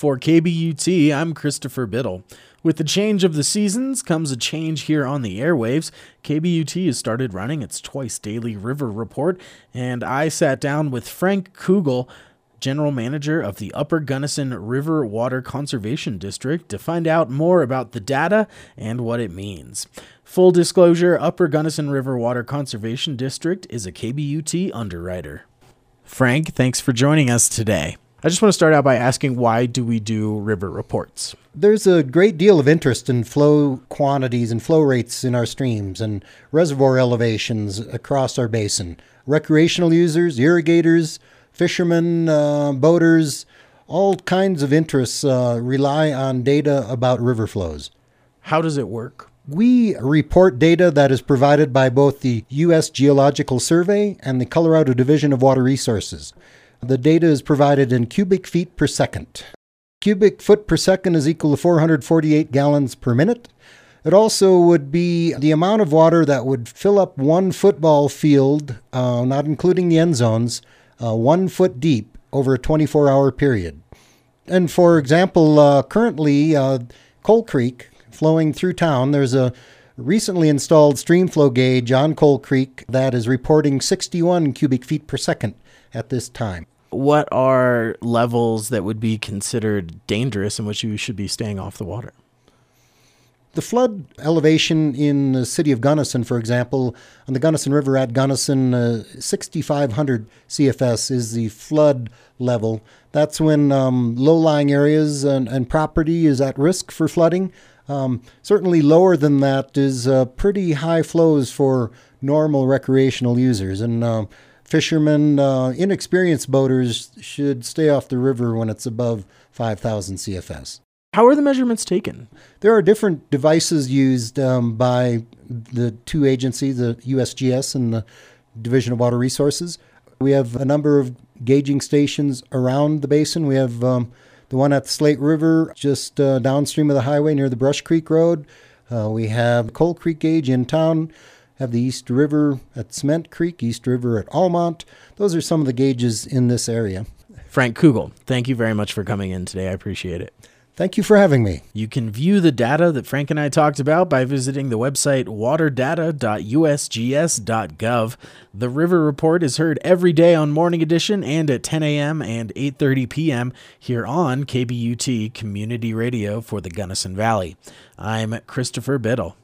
For KBUT, I'm Christopher Biddle. With the change of the seasons comes a change here on the airwaves. KBUT has started running its twice daily river report, and I sat down with Frank Kugle, general manager of the Upper Gunnison River Water Conservancy District, to find out more about the data and what it means. Full disclosure Upper Gunnison River Water Conservancy District is a KBUT underwriter. Frank, thanks for joining us today. I just want to start out by asking why do we do river reports? There's a great deal of interest in flow quantities and flow rates in our streams and reservoir elevations across our basin. Recreational users, irrigators, fishermen, uh, boaters, all kinds of interests uh, rely on data about river flows. How does it work? We report data that is provided by both the U.S. Geological Survey and the Colorado Division of Water Resources. The data is provided in cubic feet per second. Cubic foot per second is equal to 448 gallons per minute. It also would be the amount of water that would fill up one football field, uh, not including the end zones, uh, one foot deep over a 24 hour period. And for example, uh, currently, uh, Coal Creek flowing through town, there's a recently installed streamflow gauge on Coal Creek that is reporting 61 cubic feet per second at this time. What are levels that would be considered dangerous in which you should be staying off the water? The flood elevation in the city of Gunnison, for example, on the Gunnison River at Gunnison, uh, 6,500 CFS is the flood level. That's when um, low lying areas and, and, property is at risk for flooding. Um, certainly lower than that is uh, pretty high flows for normal recreational users. And uh, fishermen, uh, inexperienced boaters should stay off the river when it's above 5,000 CFS. How are the measurements taken? There are different devices used um, by the two agencies, the USGS and the Division of Water Resources. We have a number of gauging stations around the basin. We have um, the one at the Slate River, just uh, downstream of the highway near the Brush Creek Road. Uh, we have Coal Creek gauge in town have the East River at Cement Creek, East River at Almont. Those are some of the gauges in this area. Frank Kugle, thank you very much for coming in today. I appreciate it. Thank you for having me. You can view the data that Frank and I talked about by visiting the website waterdata.usgs.gov. The River Report is heard every day on Morning Edition and at 10 a.m. and 8:30 p.m. here on KBUT Community Radio for the Gunnison Valley. I'm Christopher Biddle.